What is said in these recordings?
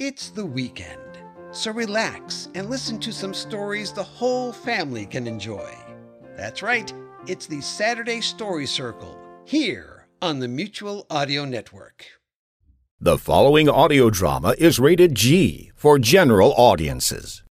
It's the weekend, so relax and listen to some stories the whole family can enjoy. That's right, it's the Saturday Story Circle here on the Mutual Audio Network. The following audio drama is rated G for general audiences.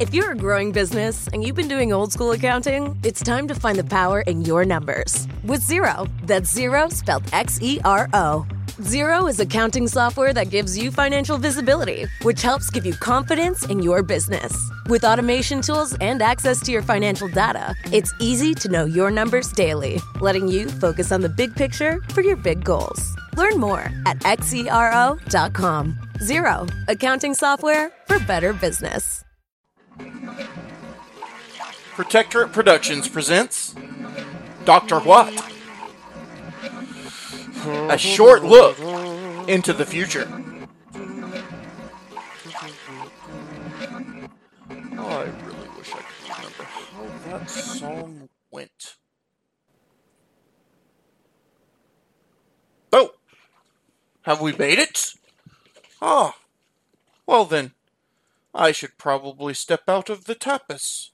If you're a growing business and you've been doing old school accounting, it's time to find the power in your numbers with Xero. That's Xero spelled X E R O. Xero is accounting software that gives you financial visibility, which helps give you confidence in your business. With automation tools and access to your financial data, it's easy to know your numbers daily, letting you focus on the big picture for your big goals. Learn more at xero.com. Xero, accounting software for better business. Protectorate Productions presents Dr. What? A short look into the future. Oh, I really wish I could remember how that song went. Oh! Have we made it? Ah. Well then, I should probably step out of the tapas.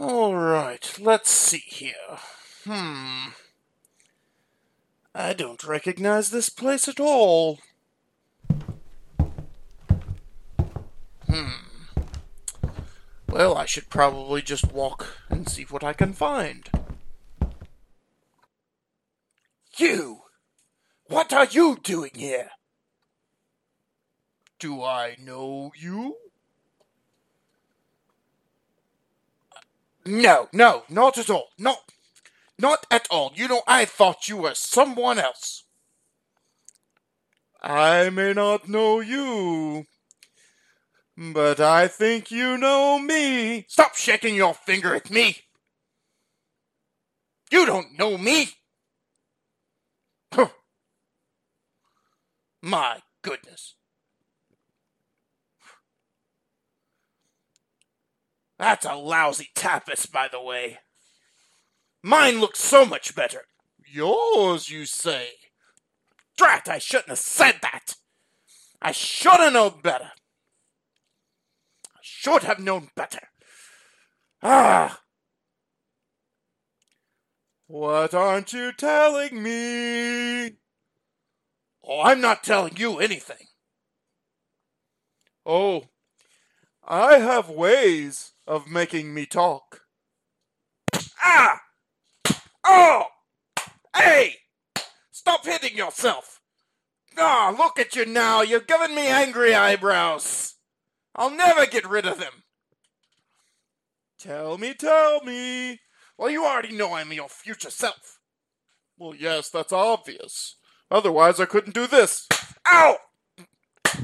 All right, let's see here. Hmm. I don't recognize this place at all. Hmm. Well, I should probably just walk and see what I can find. You! What are you doing here? Do I know you? No, no, not at all. No, not at all. You know, I thought you were someone else. I may not know you, but I think you know me. Stop shaking your finger at me. You don't know me. That's a lousy tapas, by the way. Mine looks so much better. Yours, you say? Drat, I shouldn't have said that. I should have known better. I should have known better. Ah! What aren't you telling me? Oh, I'm not telling you anything. Oh, I have ways of making me talk. Ah! Oh! Hey! Stop hitting yourself! Ah, look at you now. You're giving me angry eyebrows. I'll never get rid of them. Tell me, tell me. Well, you already know I'm your future self. Well, yes, that's obvious. Otherwise, I couldn't do this. Ow!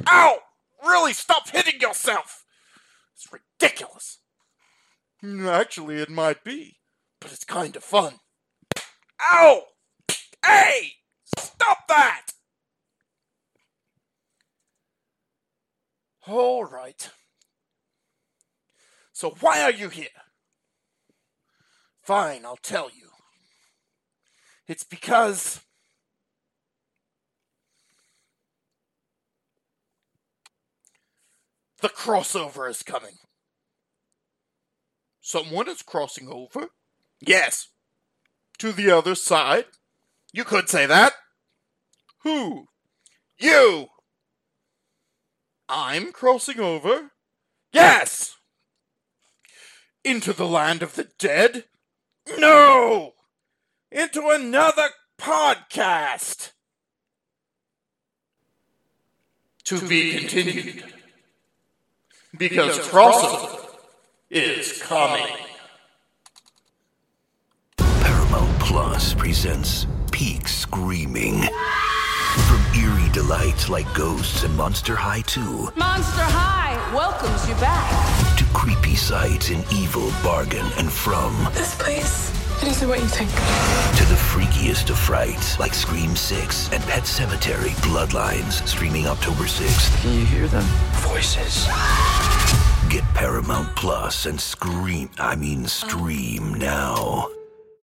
Ow! Really, stop hitting yourself! It's ridiculous. Actually, it might be, but it's kind of fun. Ow! Hey! Stop that! All right. So why are you here? Fine, I'll tell you. It's because. The crossover is coming. Someone is crossing over? Yes. To the other side? You could say that. Who? You! I'm crossing over? Yes! Into the land of the dead? No! Into another podcast! To, to be continued. Because, because crossover is coming. Paramount Plus presents Peak Screaming. From eerie delights like Ghosts and Monster High 2 Monster High welcomes you back. to creepy sights in Evil Bargain and From This place, it isn't what you think. to the freakiest of frights like Scream 6 and Pet Sematary Bloodlines streaming October 6th. Can you hear them? Voices. Get Paramount Plus and scream, I mean stream now.